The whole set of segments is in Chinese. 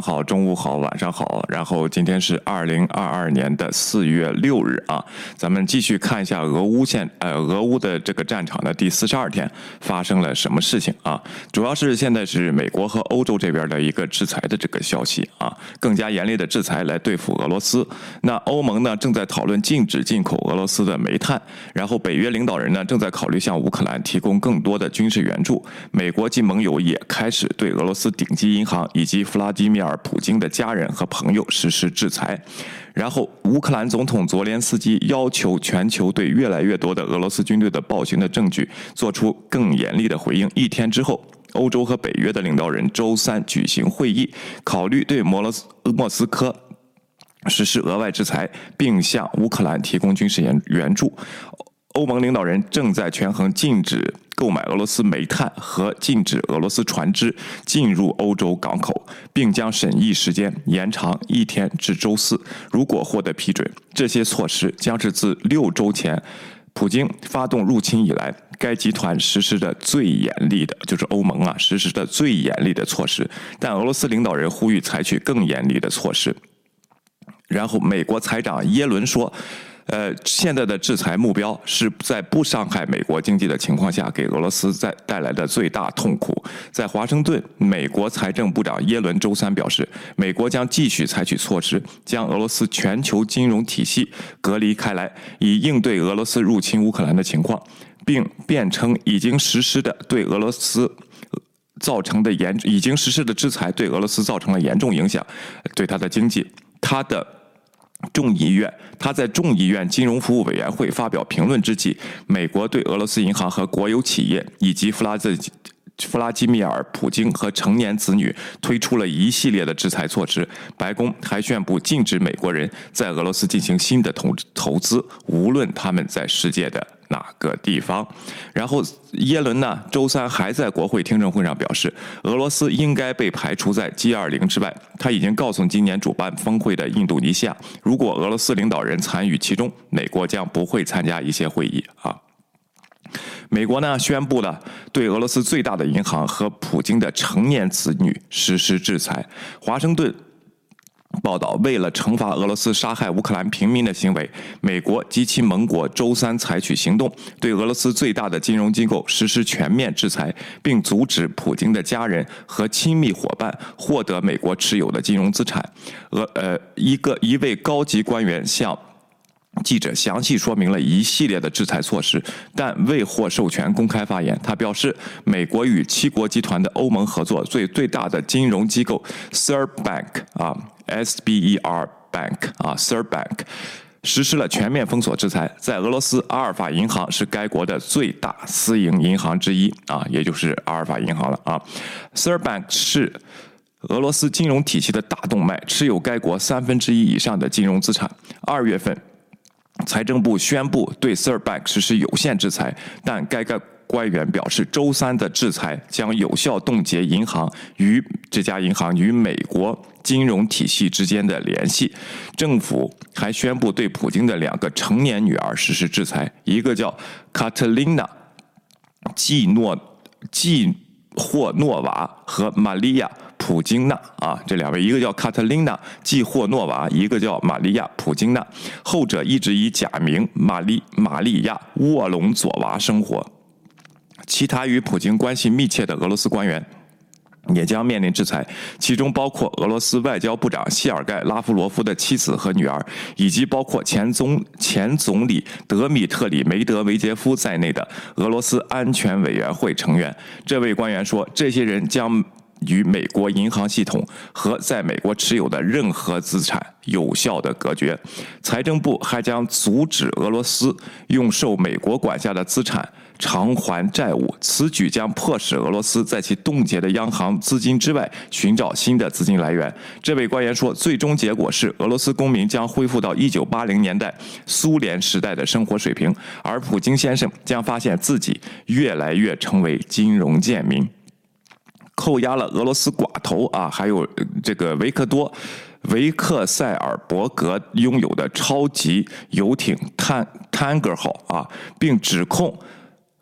好，中午好，晚上好。然后今天是二零二二年的四月六日啊，咱们继续看一下俄乌现呃俄乌的这个战场的第四十二天发生了什么事情啊？主要是现在是美国和欧洲这边的一个制裁的这个消息啊，更加严厉的制裁来对付俄罗斯。那欧盟呢正在讨论禁止进口俄罗斯的煤炭，然后北约领导人呢正在考虑向乌克兰提供更多的军事援助。美国及盟友也开始对俄罗斯顶级银行以及弗拉基米尔·而普京的家人和朋友实施制裁，然后乌克兰总统泽连斯基要求全球对越来越多的俄罗斯军队的暴行的证据做出更严厉的回应。一天之后，欧洲和北约的领导人周三举行会议，考虑对摩罗斯莫斯科实施额外制裁，并向乌克兰提供军事援援助。欧盟领导人正在权衡禁止购买俄罗斯煤炭和禁止俄罗斯船只进入欧洲港口，并将审议时间延长一天至周四。如果获得批准，这些措施将是自六周前普京发动入侵以来，该集团实施的最严厉的，就是欧盟啊实施的最严厉的措施。但俄罗斯领导人呼吁采取更严厉的措施。然后，美国财长耶伦说。呃，现在的制裁目标是在不伤害美国经济的情况下，给俄罗斯在带来的最大痛苦。在华盛顿，美国财政部长耶伦周三表示，美国将继续采取措施，将俄罗斯全球金融体系隔离开来，以应对俄罗斯入侵乌克兰的情况，并辩称已经实施的对俄罗斯造成的严已经实施的制裁对俄罗斯造成了严重影响，对他的经济，他的。众议院，他在众议院金融服务委员会发表评论之际，美国对俄罗斯银行和国有企业以及弗拉兹弗拉基米尔·普京和成年子女推出了一系列的制裁措施。白宫还宣布禁止美国人在俄罗斯进行新的投投资，无论他们在世界的。哪个地方？然后耶伦呢？周三还在国会听证会上表示，俄罗斯应该被排除在 G20 之外。他已经告诉今年主办峰会的印度尼西亚，如果俄罗斯领导人参与其中，美国将不会参加一些会议啊。美国呢宣布了对俄罗斯最大的银行和普京的成年子女实施制裁。华盛顿。报道：为了惩罚俄罗斯杀害乌克兰平民的行为，美国及其盟国周三采取行动，对俄罗斯最大的金融机构实施全面制裁，并阻止普京的家人和亲密伙伴获得美国持有的金融资产。俄呃，一个一位高级官员向。记者详细说明了一系列的制裁措施，但未获授权公开发言。他表示，美国与七国集团的欧盟合作最最大的金融机构 Sir Bank 啊，S B E R Bank 啊，Sir Bank 实施了全面封锁制裁。在俄罗斯，阿尔法银行是该国的最大私营银行之一啊，也就是阿尔法银行了啊。Sir Bank 是俄罗斯金融体系的大动脉，持有该国三分之一以上的金融资产。二月份。财政部宣布对 Sir Bank 实施有限制裁，但该该官员表示，周三的制裁将有效冻结银行与这家银行与美国金融体系之间的联系。政府还宣布对普京的两个成年女儿实施制裁，一个叫卡特琳娜·季诺季霍诺娃和玛利亚。普京娜啊，这两位，一个叫卡特琳娜·季霍诺娃，一个叫玛利亚·普京娜。后者一直以假名玛丽玛利亚·沃隆佐娃生活。其他与普京关系密切的俄罗斯官员也将面临制裁，其中包括俄罗斯外交部长谢尔盖·拉夫罗夫的妻子和女儿，以及包括前总前总理德米特里·梅德韦杰夫在内的俄罗斯安全委员会成员。这位官员说，这些人将。与美国银行系统和在美国持有的任何资产有效的隔绝。财政部还将阻止俄罗斯用受美国管辖的资产偿还债务。此举将迫使俄罗斯在其冻结的央行资金之外寻找新的资金来源。这位官员说，最终结果是俄罗斯公民将恢复到1980年代苏联时代的生活水平，而普京先生将发现自己越来越成为金融贱民。扣押了俄罗斯寡头啊，还有这个维克多·维克塞尔伯格拥有的超级游艇“坦坦格号”啊，并指控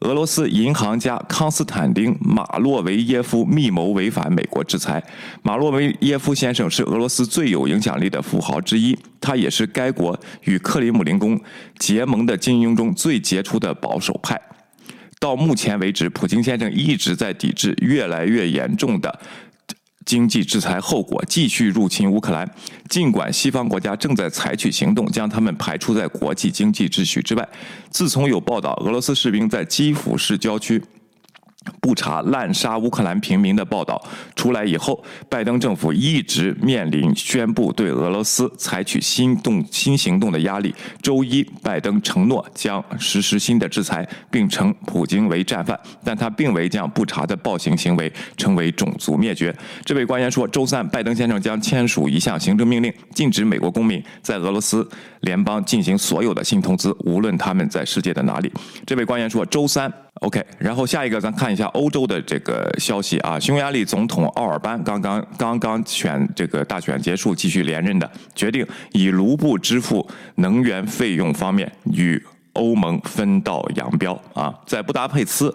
俄罗斯银行家康斯坦丁·马洛维耶夫密谋违反美国制裁。马洛维耶夫先生是俄罗斯最有影响力的富豪之一，他也是该国与克里姆林宫结盟的精英中最杰出的保守派。到目前为止，普京先生一直在抵制越来越严重的。经济制裁后果继续入侵乌克兰，尽管西方国家正在采取行动将他们排除在国际经济秩序之外。自从有报道俄罗斯士兵在基辅市郊区。布查滥杀乌克兰平民的报道出来以后，拜登政府一直面临宣布对俄罗斯采取新动新行动的压力。周一，拜登承诺将实施新的制裁，并称普京为战犯，但他并未将布查的暴行行为称为种族灭绝。这位官员说，周三，拜登先生将签署一项行政命令，禁止美国公民在俄罗斯联邦进行所有的新投资，无论他们在世界的哪里。这位官员说，周三。OK，然后下一个咱看一下欧洲的这个消息啊，匈牙利总统奥尔班刚刚刚刚选这个大选结束，继续连任的，决定以卢布支付能源费用方面与欧盟分道扬镳啊，在布达佩斯，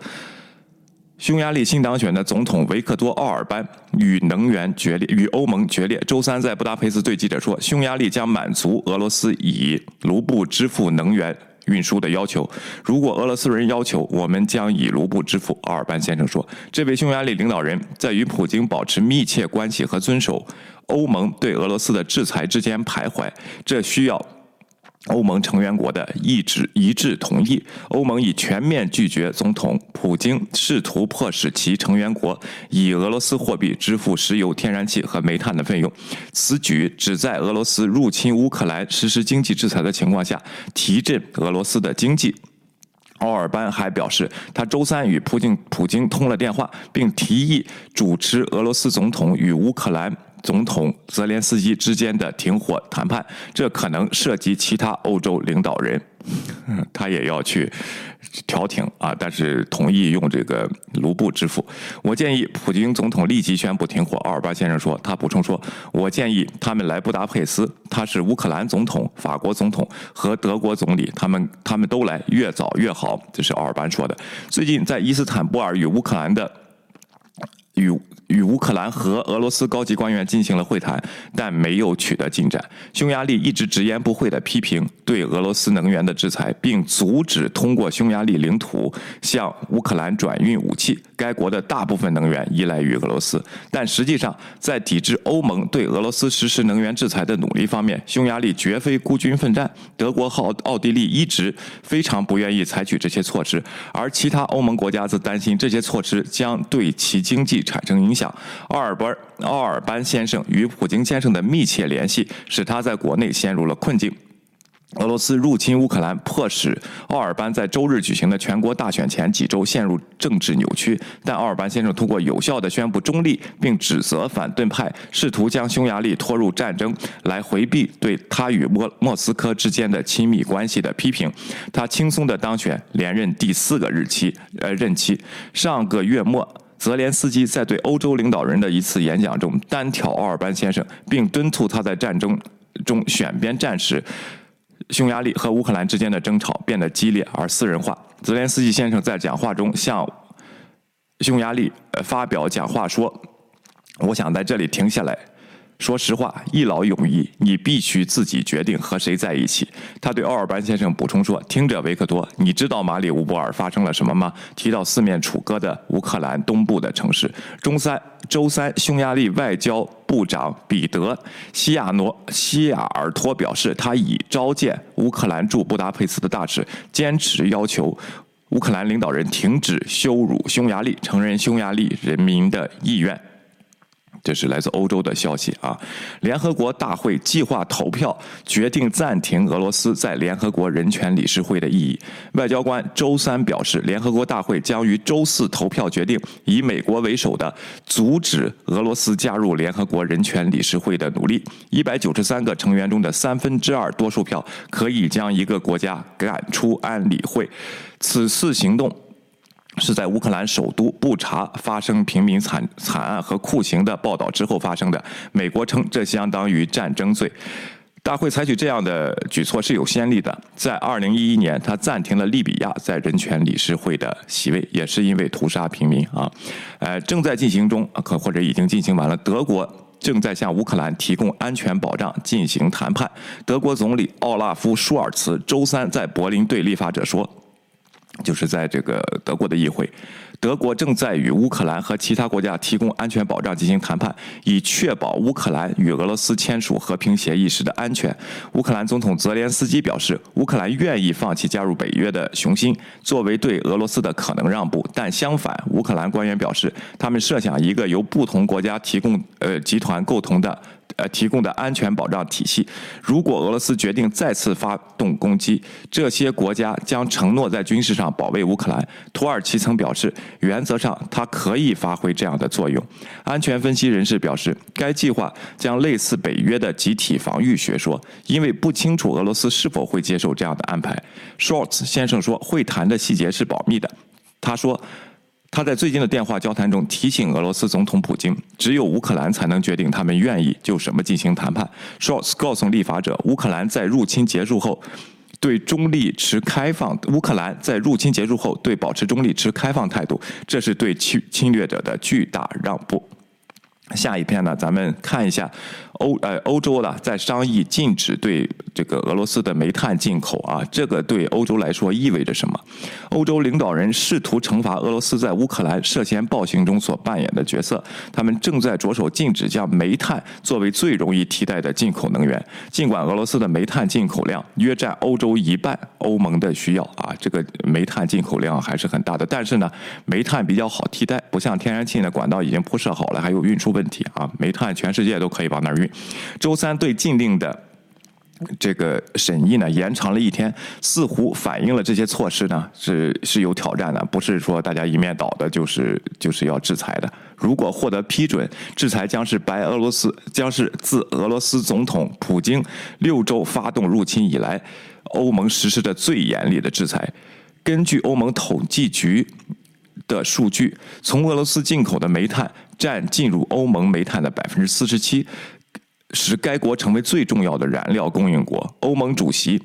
匈牙利新当选的总统维克多奥尔班与能源决裂，与欧盟决裂。周三在布达佩斯对记者说，匈牙利将满足俄罗斯以卢布支付能源。运输的要求，如果俄罗斯人要求，我们将以卢布支付。奥尔班先生说，这位匈牙利领导人，在与普京保持密切关系和遵守欧盟对俄罗斯的制裁之间徘徊，这需要。欧盟成员国的一致一致同意，欧盟已全面拒绝总统普京试图迫使其成员国以俄罗斯货币支付石油、天然气和煤炭的费用。此举旨在俄罗斯入侵乌克兰、实施经济制裁的情况下提振俄罗斯的经济。奥尔班还表示，他周三与普京普京通了电话，并提议主持俄罗斯总统与乌克兰。总统泽连斯基之间的停火谈判，这可能涉及其他欧洲领导人，他也要去调停啊，但是同意用这个卢布支付。我建议普京总统立即宣布停火。奥尔巴先生说，他补充说，我建议他们来布达佩斯，他是乌克兰总统、法国总统和德国总理，他们他们都来，越早越好。这是奥尔班说的。最近在伊斯坦布尔与乌克兰的。与与乌克兰和俄罗斯高级官员进行了会谈，但没有取得进展。匈牙利一直直言不讳地批评对俄罗斯能源的制裁，并阻止通过匈牙利领土向乌克兰转运武器。该国的大部分能源依赖于俄罗斯，但实际上在抵制欧盟对俄罗斯实施能源制裁的努力方面，匈牙利绝非孤军奋战。德国和奥地利一直非常不愿意采取这些措施，而其他欧盟国家则担心这些措施将对其经济。产生影响。奥尔班奥尔班先生与普京先生的密切联系，使他在国内陷入了困境。俄罗斯入侵乌克兰，迫使奥尔班在周日举行的全国大选前几周陷入政治扭曲。但奥尔班先生通过有效的宣布中立，并指责反对派试图将匈牙利拖入战争，来回避对他与莫莫斯科之间的亲密关系的批评。他轻松的当选连任第四个日期，呃，任期。上个月末。泽连斯基在对欧洲领导人的一次演讲中单挑奥尔班先生，并敦促他在战争中选边站时，匈牙利和乌克兰之间的争吵变得激烈而私人化。泽连斯基先生在讲话中向匈牙利发表讲话说：“我想在这里停下来。”说实话，一劳永逸，你必须自己决定和谁在一起。他对奥尔班先生补充说：“听着，维克多，你知道马里乌波尔发生了什么吗？”提到四面楚歌的乌克兰东部的城市。周三，周三，匈牙利外交部长彼得西亚诺西亚尔托表示，他已召见乌克兰驻布达佩斯的大使，坚持要求乌克兰领导人停止羞辱匈牙利，承认匈牙利人民的意愿。这是来自欧洲的消息啊！联合国大会计划投票决定暂停俄罗斯在联合国人权理事会的意义。外交官周三表示，联合国大会将于周四投票决定以美国为首的阻止俄罗斯加入联合国人权理事会的努力。一百九十三个成员中的三分之二多数票可以将一个国家赶出安理会。此次行动。是在乌克兰首都布查发生平民惨惨案和酷刑的报道之后发生的。美国称这相当于战争罪。大会采取这样的举措是有先例的，在二零一一年，他暂停了利比亚在人权理事会的席位，也是因为屠杀平民啊。呃，正在进行中，可或者已经进行完了。德国正在向乌克兰提供安全保障进行谈判。德国总理奥拉夫·舒尔茨周三在柏林对立法者说。就是在这个德国的议会，德国正在与乌克兰和其他国家提供安全保障进行谈判，以确保乌克兰与俄罗斯签署和平协议时的安全。乌克兰总统泽连斯基表示，乌克兰愿意放弃加入北约的雄心，作为对俄罗斯的可能让步。但相反，乌克兰官员表示，他们设想一个由不同国家提供呃集团构成的。呃，提供的安全保障体系，如果俄罗斯决定再次发动攻击，这些国家将承诺在军事上保卫乌克兰。土耳其曾表示，原则上它可以发挥这样的作用。安全分析人士表示，该计划将类似北约的集体防御学说，因为不清楚俄罗斯是否会接受这样的安排。Shorts 先生说，会谈的细节是保密的。他说。他在最近的电话交谈中提醒俄罗斯总统普京，只有乌克兰才能决定他们愿意就什么进行谈判。Scholz 告诉立法者，乌克兰在入侵结束后对中立持开放。乌克兰在入侵结束后对保持中立持开放态度，这是对侵侵略者的巨大让步。下一篇呢，咱们看一下。欧呃，欧洲呢在商议禁止对这个俄罗斯的煤炭进口啊，这个对欧洲来说意味着什么？欧洲领导人试图惩罚俄罗斯在乌克兰涉嫌暴行中所扮演的角色，他们正在着手禁止将煤炭作为最容易替代的进口能源。尽管俄罗斯的煤炭进口量约占欧洲一半，欧盟的需要啊，这个煤炭进口量还是很大的。但是呢，煤炭比较好替代，不像天然气呢，管道已经铺设好了，还有运输问题啊。煤炭全世界都可以往那儿运。周三对禁令的这个审议呢延长了一天，似乎反映了这些措施呢是是有挑战的，不是说大家一面倒的，就是就是要制裁的。如果获得批准，制裁将是白俄罗斯将是自俄罗斯总统普京六周发动入侵以来，欧盟实施的最严厉的制裁。根据欧盟统计局的数据，从俄罗斯进口的煤炭占进入欧盟煤炭的百分之四十七。使该国成为最重要的燃料供应国。欧盟主席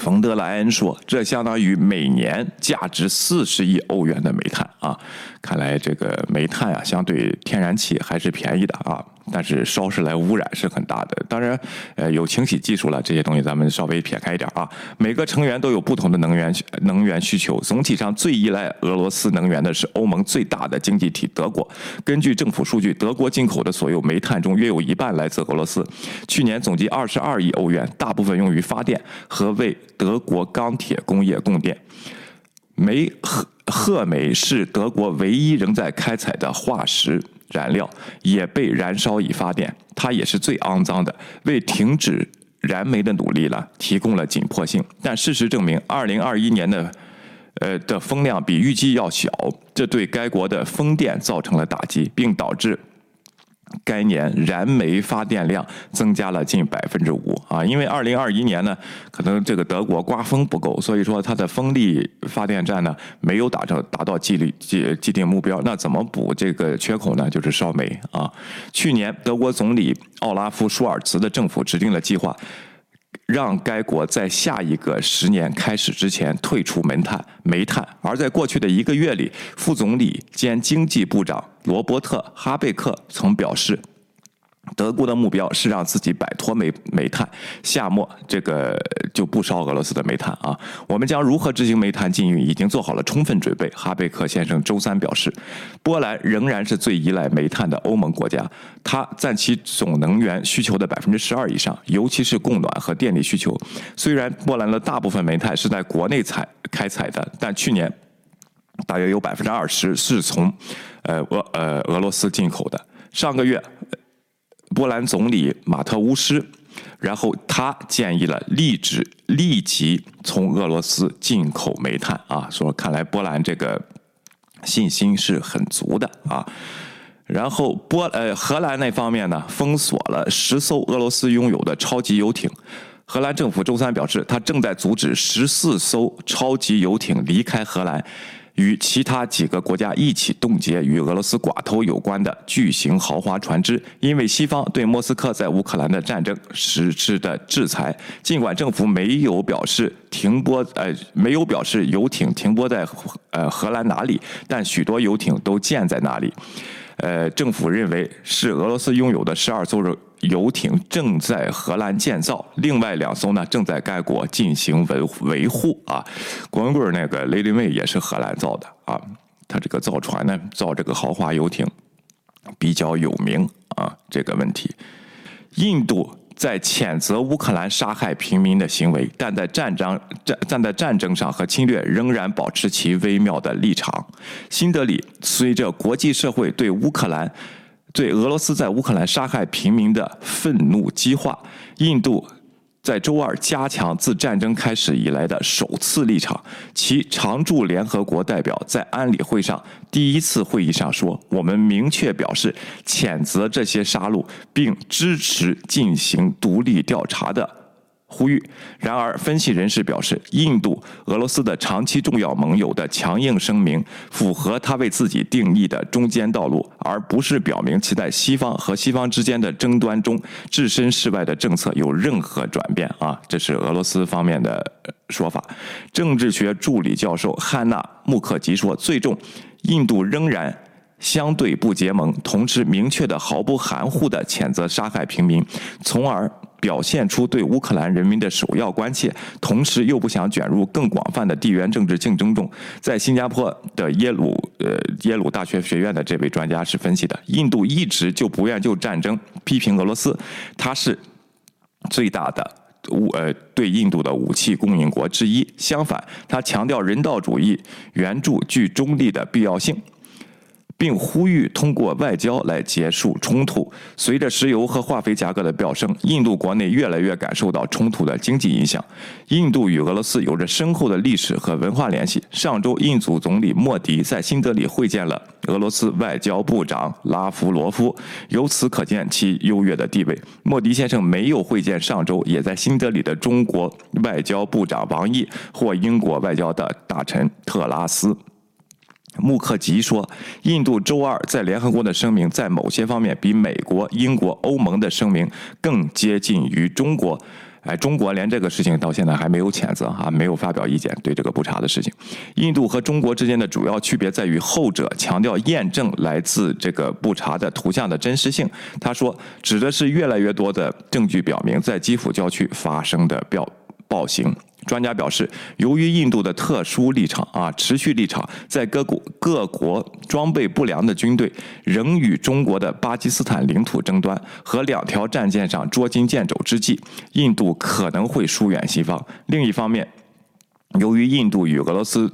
冯德莱恩说：“这相当于每年价值四十亿欧元的煤炭啊！看来这个煤炭啊，相对天然气还是便宜的啊。”但是烧是来污染是很大的。当然，呃，有清洗技术了，这些东西咱们稍微撇开一点啊。每个成员都有不同的能源能源需求。总体上，最依赖俄罗斯能源的是欧盟最大的经济体德国。根据政府数据，德国进口的所有煤炭中，约有一半来自俄罗斯。去年总计二十二亿欧元，大部分用于发电和为德国钢铁工业供电。煤褐褐煤是德国唯一仍在开采的化石。燃料也被燃烧以发电，它也是最肮脏的，为停止燃煤的努力了提供了紧迫性。但事实证明，二零二一年的，呃的风量比预计要小，这对该国的风电造成了打击，并导致。该年燃煤发电量增加了近百分之五啊，因为二零二一年呢，可能这个德国刮风不够，所以说它的风力发电站呢没有达到达到既立既既定目标。那怎么补这个缺口呢？就是烧煤啊。去年德国总理奥拉夫舒尔茨的政府制定了计划。让该国在下一个十年开始之前退出煤炭。煤炭。而在过去的一个月里，副总理兼经济部长罗伯特·哈贝克曾表示。德国的目标是让自己摆脱煤煤炭，夏末这个就不烧俄罗斯的煤炭啊。我们将如何执行煤炭禁运，已经做好了充分准备。哈贝克先生周三表示，波兰仍然是最依赖煤炭的欧盟国家，它占其总能源需求的百分之十二以上，尤其是供暖和电力需求。虽然波兰的大部分煤炭是在国内采开采的，但去年大约有百分之二十是从呃俄呃俄罗斯进口的。上个月。波兰总理马特乌斯，然后他建议了立即立即从俄罗斯进口煤炭啊，说看来波兰这个信心是很足的啊。然后波呃荷兰那方面呢，封锁了十艘俄罗斯拥有的超级游艇。荷兰政府周三表示，他正在阻止十四艘超级游艇离开荷兰。与其他几个国家一起冻结与俄罗斯寡头有关的巨型豪华船只。因为西方对莫斯科在乌克兰的战争实施的制裁，尽管政府没有表示停泊，呃，没有表示游艇停泊在呃荷兰哪里，但许多游艇都建在那里。呃，政府认为是俄罗斯拥有的十二艘游艇正在荷兰建造，另外两艘呢正在该国进行维维护啊。光棍那个雷利妹也是荷兰造的啊，他这个造船呢，造这个豪华游艇比较有名啊。这个问题，印度。在谴责乌克兰杀害平民的行为，但在战争战站在战争上和侵略仍然保持其微妙的立场。新德里随着国际社会对乌克兰、对俄罗斯在乌克兰杀害平民的愤怒激化，印度。在周二加强自战争开始以来的首次立场，其常驻联合国代表在安理会上第一次会议上说：“我们明确表示谴责这些杀戮，并支持进行独立调查的。”呼吁。然而，分析人士表示，印度、俄罗斯的长期重要盟友的强硬声明符合他为自己定义的中间道路，而不是表明其在西方和西方之间的争端中置身事外的政策有任何转变。啊，这是俄罗斯方面的说法。政治学助理教授汉娜·穆克吉说：“最终，印度仍然相对不结盟，同时明确的、毫不含糊的谴责杀害平民，从而。”表现出对乌克兰人民的首要关切，同时又不想卷入更广泛的地缘政治竞争中。在新加坡的耶鲁呃耶鲁大学学院的这位专家是分析的：印度一直就不愿就战争批评俄罗斯，它是最大的武呃对印度的武器供应国之一。相反，他强调人道主义援助具中立的必要性。并呼吁通过外交来结束冲突。随着石油和化肥价格的飙升，印度国内越来越感受到冲突的经济影响。印度与俄罗斯有着深厚的历史和文化联系。上周，印度总理莫迪在新德里会见了俄罗斯外交部长拉夫罗夫，由此可见其优越的地位。莫迪先生没有会见上周也在新德里的中国外交部长王毅或英国外交的大臣特拉斯。穆克吉说：“印度周二在联合国的声明，在某些方面比美国、英国、欧盟的声明更接近于中国。哎，中国连这个事情到现在还没有谴责啊，没有发表意见对这个布查的事情。印度和中国之间的主要区别在于，后者强调验证来自这个布查的图像的真实性。他说，指的是越来越多的证据表明，在基辅郊区发生的暴暴行。”专家表示，由于印度的特殊立场啊，持续立场，在各国各国装备不良的军队仍与中国的巴基斯坦领土争端和两条战舰上捉襟见肘之际，印度可能会疏远西方。另一方面，由于印度与俄罗斯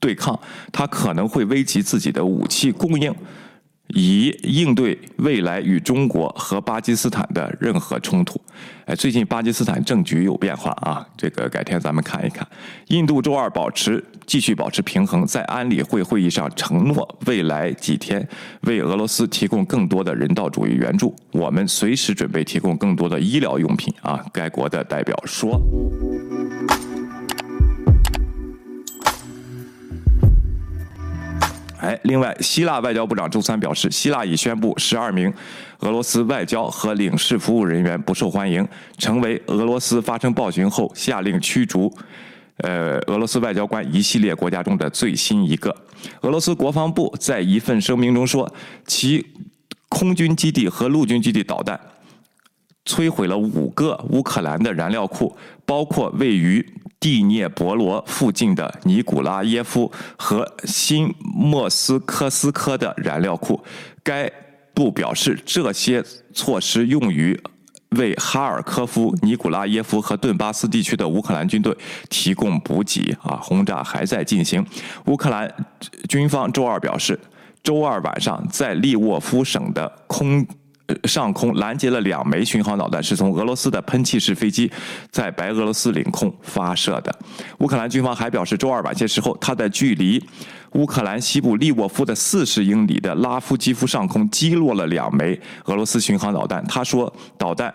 对抗，它可能会危及自己的武器供应。以应对未来与中国和巴基斯坦的任何冲突。哎，最近巴基斯坦政局有变化啊，这个改天咱们看一看。印度周二保持继续保持平衡，在安理会会议上承诺未来几天为俄罗斯提供更多的人道主义援助。我们随时准备提供更多的医疗用品啊，该国的代表说。哎，另外，希腊外交部长周三表示，希腊已宣布十二名俄罗斯外交和领事服务人员不受欢迎，成为俄罗斯发生暴行后下令驱逐，呃，俄罗斯外交官一系列国家中的最新一个。俄罗斯国防部在一份声明中说，其空军基地和陆军基地导弹摧毁了五个乌克兰的燃料库，包括位于。蒂涅博罗附近的尼古拉耶夫和新莫斯科斯科的燃料库，该部表示，这些措施用于为哈尔科夫、尼古拉耶夫和顿巴斯地区的乌克兰军队提供补给。啊，轰炸还在进行。乌克兰军方周二表示，周二晚上在利沃夫省的空。上空拦截了两枚巡航导弹，是从俄罗斯的喷气式飞机在白俄罗斯领空发射的。乌克兰军方还表示，周二晚些时候，它在距离乌克兰西部利沃夫的四十英里的拉夫基夫上空击落了两枚俄罗斯巡航导弹。他说，导弹，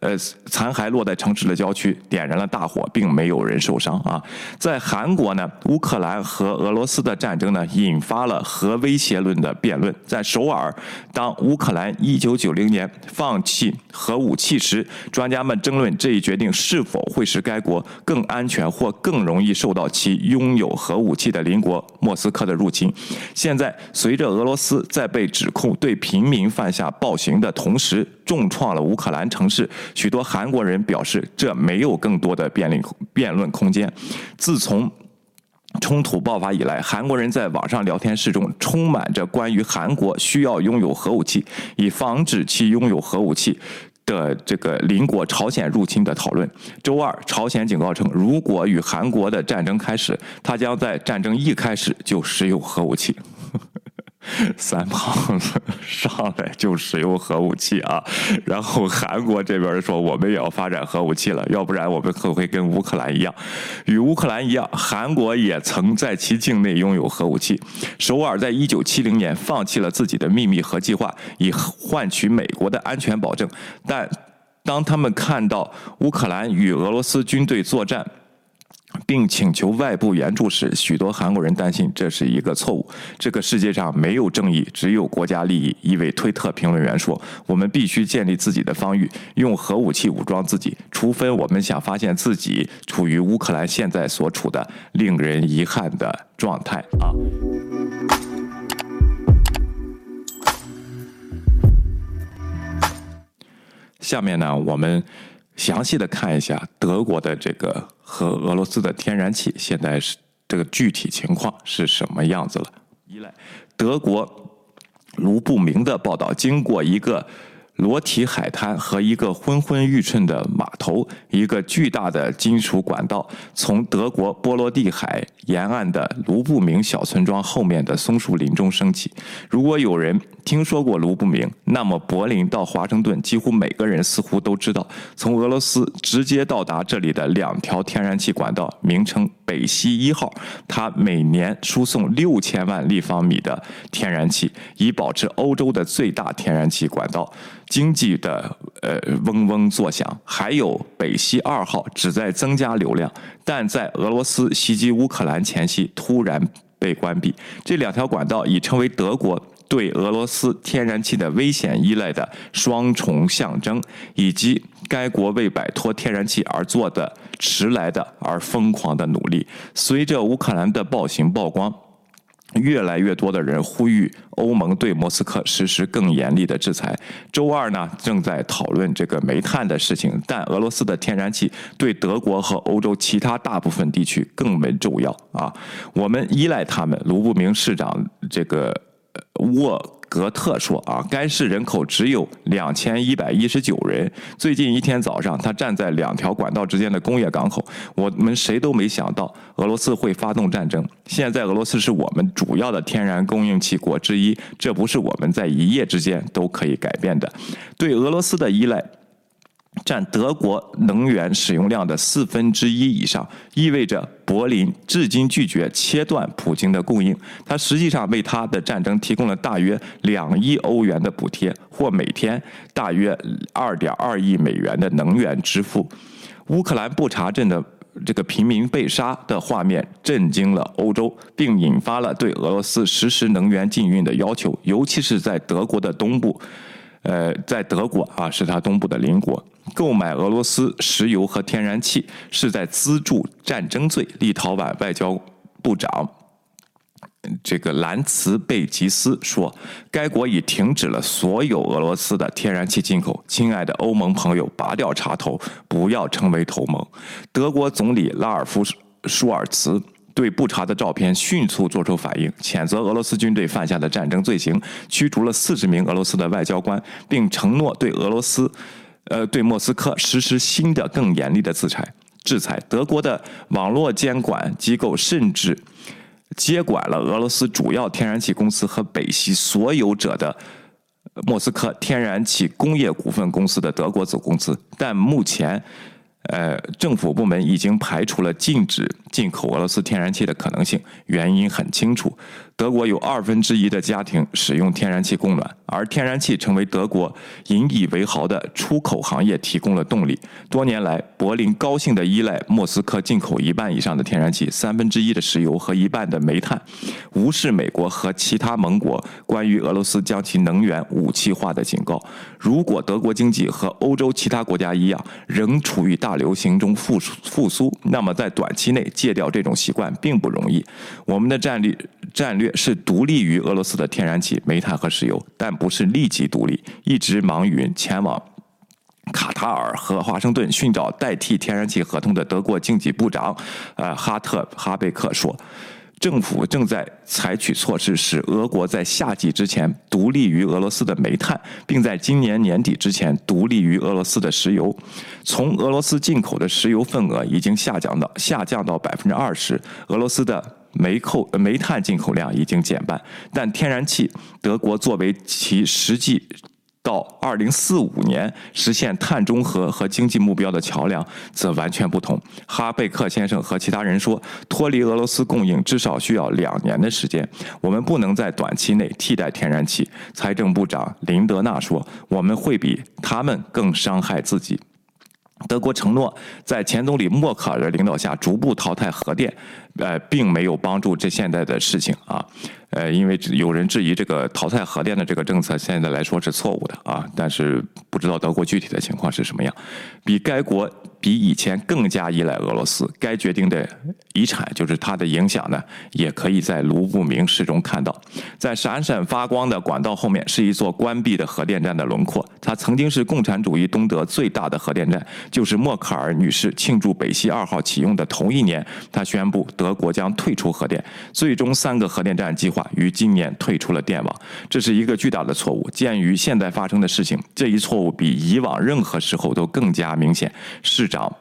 呃，残骸落在城市的郊区，点燃了大火，并没有人受伤啊。在韩国呢，乌克兰和俄罗斯的战争呢，引发了核威胁论的辩论。在首尔，当乌克兰一九九零年放弃核武器时，专家们争论这一决定是否会使该国更安全或更容易受到其拥有核武器的邻国莫斯科的入侵。现在，随着俄罗斯在被指控对平民犯下暴行的同时，重创了乌克兰城市。许多韩国人表示，这没有更多的辩论辩论空间。自从冲突爆发以来，韩国人在网上聊天室中充满着关于韩国需要拥有核武器，以防止其拥有核武器的这个邻国朝鲜入侵的讨论。周二，朝鲜警告称，如果与韩国的战争开始，他将在战争一开始就使用核武器。三胖子上来就使用核武器啊，然后韩国这边说我们也要发展核武器了，要不然我们可会跟乌克兰一样。与乌克兰一样，韩国也曾在其境内拥有核武器。首尔在一九七零年放弃了自己的秘密核计划，以换取美国的安全保证。但当他们看到乌克兰与俄罗斯军队作战，并请求外部援助时，许多韩国人担心这是一个错误。这个世界上没有正义，只有国家利益。一位推特评论员说：“我们必须建立自己的防御，用核武器武装自己，除非我们想发现自己处于乌克兰现在所处的令人遗憾的状态。”啊。下面呢，我们。详细的看一下德国的这个和俄罗斯的天然气现在是这个具体情况是什么样子了？依赖德国卢布明的报道，经过一个。裸体海滩和一个昏昏欲睡的码头，一个巨大的金属管道从德国波罗的海沿岸的卢布明小村庄后面的松树林中升起。如果有人听说过卢布明，那么柏林到华盛顿几乎每个人似乎都知道，从俄罗斯直接到达这里的两条天然气管道，名称北溪一号，它每年输送六千万立方米的天然气，以保持欧洲的最大天然气管道。经济的呃嗡嗡作响，还有北溪二号旨在增加流量，但在俄罗斯袭击乌克兰前夕突然被关闭。这两条管道已成为德国对俄罗斯天然气的危险依赖的双重象征，以及该国为摆脱天然气而做的迟来的而疯狂的努力。随着乌克兰的暴行曝光。越来越多的人呼吁欧盟对莫斯科实施更严厉的制裁。周二呢，正在讨论这个煤炭的事情，但俄罗斯的天然气对德国和欧洲其他大部分地区更为重要啊！我们依赖他们。卢布明市长这个沃。格特说：“啊，该市人口只有两千一百一十九人。最近一天早上，他站在两条管道之间的工业港口。我们谁都没想到俄罗斯会发动战争。现在，俄罗斯是我们主要的天然供应器国之一，这不是我们在一夜之间都可以改变的。对俄罗斯的依赖。”占德国能源使用量的四分之一以上，意味着柏林至今拒绝切断普京的供应。它实际上为他的战争提供了大约两亿欧元的补贴，或每天大约二点二亿美元的能源支付。乌克兰布查镇的这个平民被杀的画面震惊了欧洲，并引发了对俄罗斯实施能源禁运的要求，尤其是在德国的东部。呃，在德国啊，是它东部的邻国。购买俄罗斯石油和天然气是在资助战争罪。立陶宛外交部长这个兰茨贝吉斯说，该国已停止了所有俄罗斯的天然气进口。亲爱的欧盟朋友，拔掉插头，不要成为同盟。德国总理拉尔夫舒尔茨。对布查的照片迅速做出反应，谴责俄罗斯军队犯下的战争罪行，驱逐了四十名俄罗斯的外交官，并承诺对俄罗斯，呃，对莫斯科实施新的更严厉的制裁。制裁。德国的网络监管机构甚至接管了俄罗斯主要天然气公司和北溪所有者的莫斯科天然气工业股份公司的德国子公司，但目前。呃，政府部门已经排除了禁止进口俄罗斯天然气的可能性，原因很清楚。德国有二分之一的家庭使用天然气供暖，而天然气成为德国引以为豪的出口行业提供了动力。多年来，柏林高兴地依赖莫斯科进口一半以上的天然气、三分之一的石油和一半的煤炭，无视美国和其他盟国关于俄罗斯将其能源武器化的警告。如果德国经济和欧洲其他国家一样，仍处于大流行中复复苏，那么在短期内戒掉这种习惯并不容易。我们的战略战略。是独立于俄罗斯的天然气、煤炭和石油，但不是立即独立。一直忙于前往卡塔尔和华盛顿寻找代替天然气合同的德国经济部长，呃，哈特哈贝克说，政府正在采取措施，使俄国在夏季之前独立于俄罗斯的煤炭，并在今年年底之前独立于俄罗斯的石油。从俄罗斯进口的石油份额已经下降到下降到百分之二十，俄罗斯的。煤扣煤炭进口量已经减半，但天然气，德国作为其实际到二零四五年实现碳中和和经济目标的桥梁，则完全不同。哈贝克先生和其他人说，脱离俄罗斯供应至少需要两年的时间。我们不能在短期内替代天然气。财政部长林德纳说，我们会比他们更伤害自己。德国承诺在前总理默克尔的领导下逐步淘汰核电，呃，并没有帮助这现在的事情啊。呃，因为有人质疑这个淘汰核电的这个政策现在来说是错误的啊，但是不知道德国具体的情况是什么样。比该国比以前更加依赖俄罗斯，该决定的遗产就是它的影响呢，也可以在卢布明市中看到。在闪闪发光的管道后面是一座关闭的核电站的轮廓，它曾经是共产主义东德最大的核电站。就是默克尔女士庆祝北溪二号启用的同一年，她宣布德国将退出核电，最终三个核电站计划。于今年退出了电网，这是一个巨大的错误。鉴于现在发生的事情，这一错误比以往任何时候都更加明显。市长。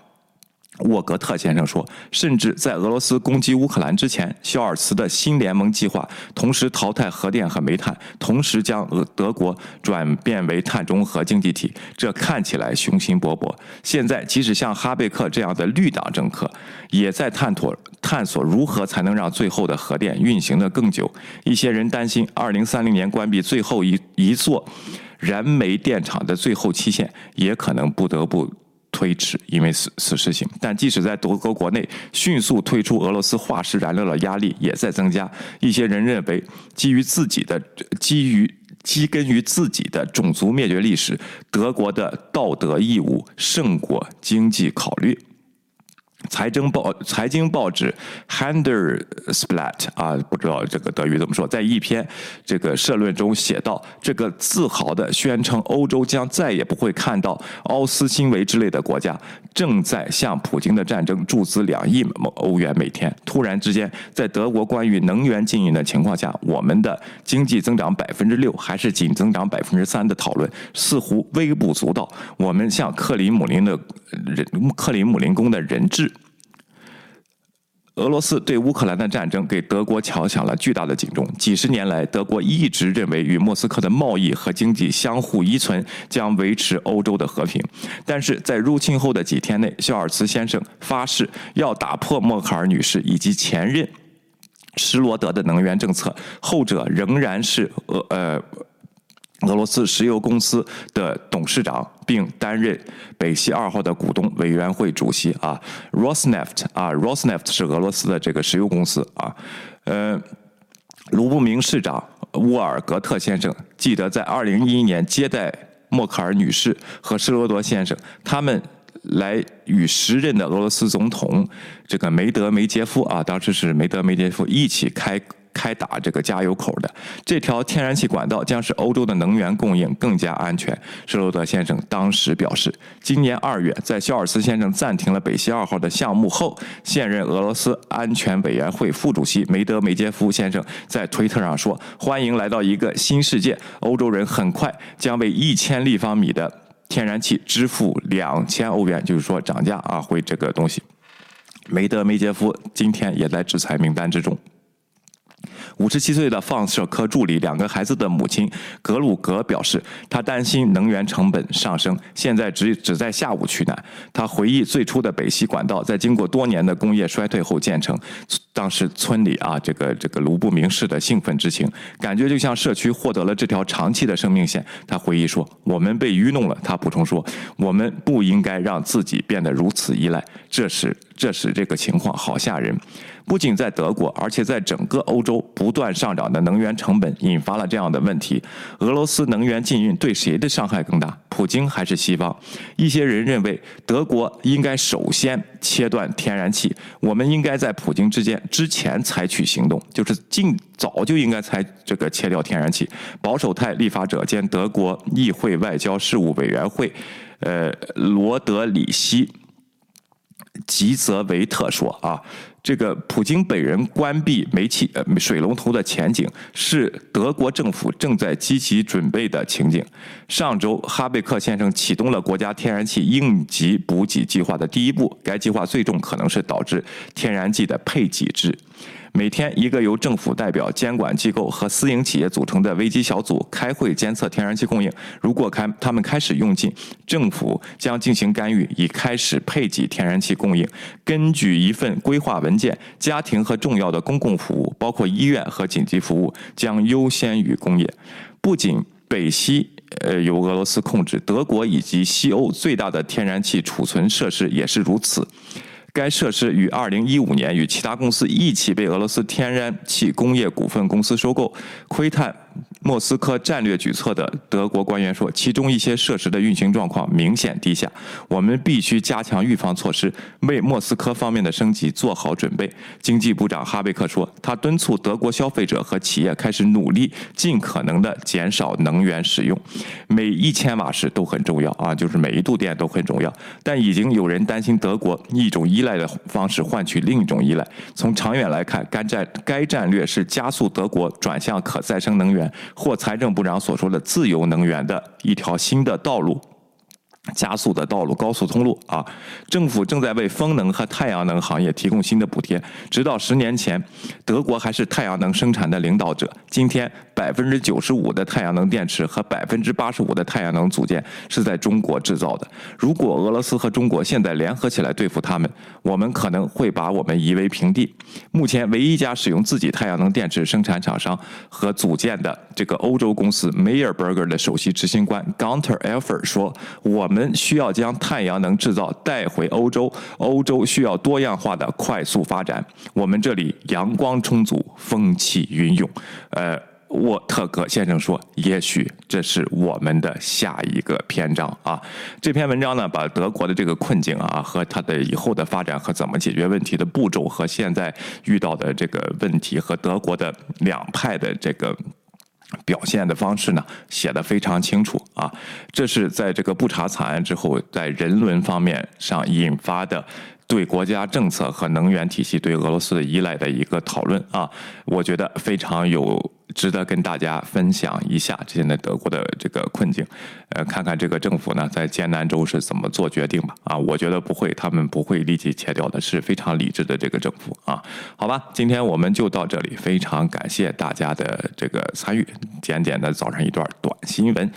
沃格特先生说，甚至在俄罗斯攻击乌克兰之前，肖尔茨的新联盟计划同时淘汰核电和煤炭，同时将俄德国转变为碳中和经济体。这看起来雄心勃勃。现在，即使像哈贝克这样的绿党政客，也在探索探索如何才能让最后的核电运行的更久。一些人担心，二零三零年关闭最后一一座燃煤电厂的最后期限，也可能不得不。推迟，因为此此事情。但即使在德国国内迅速退出俄罗斯化石燃料的压力也在增加。一些人认为，基于自己的基于基根于自己的种族灭绝历史，德国的道德义务胜过经济考虑。财政报财经报纸 Hendersplat 啊，不知道这个德语怎么说，在一篇这个社论中写道：“这个自豪的宣称欧洲将再也不会看到奥斯辛维之类的国家，正在向普京的战争注资两亿欧元每天。突然之间，在德国关于能源禁运的情况下，我们的经济增长百分之六还是仅增长百分之三的讨论似乎微不足道。我们向克里姆林的人克里姆林宫的人质。”俄罗斯对乌克兰的战争给德国敲响了巨大的警钟。几十年来，德国一直认为与莫斯科的贸易和经济相互依存将维持欧洲的和平。但是在入侵后的几天内，肖尔茨先生发誓要打破默克尔女士以及前任施罗德的能源政策，后者仍然是俄呃。俄罗斯石油公司的董事长，并担任北溪二号的股东委员会主席啊，Rosneft 啊，Rosneft 是俄罗斯的这个石油公司啊，呃，卢布明市长沃尔格特先生记得在二零一一年接待默克尔女士和施罗德先生，他们来与时任的俄罗斯总统这个梅德梅杰夫啊，当时是梅德梅杰夫一起开。开打这个加油口的这条天然气管道将使欧洲的能源供应更加安全。施罗德先生当时表示，今年二月，在肖尔斯先生暂停了北溪二号的项目后，现任俄罗斯安全委员会副主席梅德梅杰夫先生在推特上说：“欢迎来到一个新世界，欧洲人很快将为一千立方米的天然气支付两千欧元，就是说涨价啊，会这个东西。”梅德梅杰夫今天也在制裁名单之中。五十七岁的放射科助理、两个孩子的母亲格鲁格表示，他担心能源成本上升，现在只只在下午取暖。他回忆最初的北溪管道在经过多年的工业衰退后建成，当时村里啊，这个这个卢布明市的兴奋之情，感觉就像社区获得了这条长期的生命线。他回忆说：“我们被愚弄了。”他补充说：“我们不应该让自己变得如此依赖，这是这使这个情况好吓人。”不仅在德国，而且在整个欧洲，不断上涨的能源成本引发了这样的问题：俄罗斯能源禁运对谁的伤害更大？普京还是西方？一些人认为，德国应该首先切断天然气。我们应该在普京之间之前采取行动，就是尽早就应该采这个切掉天然气。保守派立法者兼德国议会外交事务委员会，呃，罗德里希。吉泽维特说：“啊，这个普京本人关闭煤气呃水龙头的前景，是德国政府正在积极准备的情景。上周，哈贝克先生启动了国家天然气应急补给计划的第一步，该计划最终可能是导致天然气的配给制。”每天，一个由政府代表、监管机构和私营企业组成的危机小组开会监测天然气供应。如果开他们开始用尽，政府将进行干预，以开始配给天然气供应。根据一份规划文件，家庭和重要的公共服务，包括医院和紧急服务，将优先于工业。不仅北溪呃由俄罗斯控制，德国以及西欧最大的天然气储存设施也是如此。该设施于二零一五年与其他公司一起被俄罗斯天然气工业股份公司收购。窥探莫斯科战略举措的德国官员说，其中一些设施的运行状况明显低下。我们必须加强预防措施，为莫斯科方面的升级做好准备。经济部长哈贝克说，他敦促德国消费者和企业开始努力，尽可能的减少能源使用。每一千瓦时都很重要啊，就是每一度电都很重要。但已经有人担心德国一种依赖的方式换取另一种依赖。从长远来看，该战该战略是加速德国转向可再生能源。或财政部长所说的自由能源的一条新的道路。加速的道路、高速通路啊！政府正在为风能和太阳能行业提供新的补贴。直到十年前，德国还是太阳能生产的领导者。今天，百分之九十五的太阳能电池和百分之八十五的太阳能组件是在中国制造的。如果俄罗斯和中国现在联合起来对付他们，我们可能会把我们夷为平地。目前，唯一一家使用自己太阳能电池生产厂商和组件的这个欧洲公司 Meyerberger 的首席执行官 Gunter Elfer 说：“我。”我们需要将太阳能制造带回欧洲，欧洲需要多样化的快速发展。我们这里阳光充足，风起云涌。呃，沃特格先生说，也许这是我们的下一个篇章啊。这篇文章呢，把德国的这个困境啊，和它的以后的发展和怎么解决问题的步骤，和现在遇到的这个问题，和德国的两派的这个。表现的方式呢，写的非常清楚啊。这是在这个不查惨案之后，在人伦方面上引发的对国家政策和能源体系对俄罗斯的依赖的一个讨论啊。我觉得非常有。值得跟大家分享一下现在德国的这个困境，呃，看看这个政府呢在艰难中是怎么做决定吧。啊，我觉得不会，他们不会立即切掉的，是非常理智的这个政府啊。好吧，今天我们就到这里，非常感谢大家的这个参与，简简的早上一段短新闻，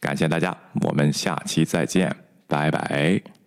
感谢大家，我们下期再见，拜拜。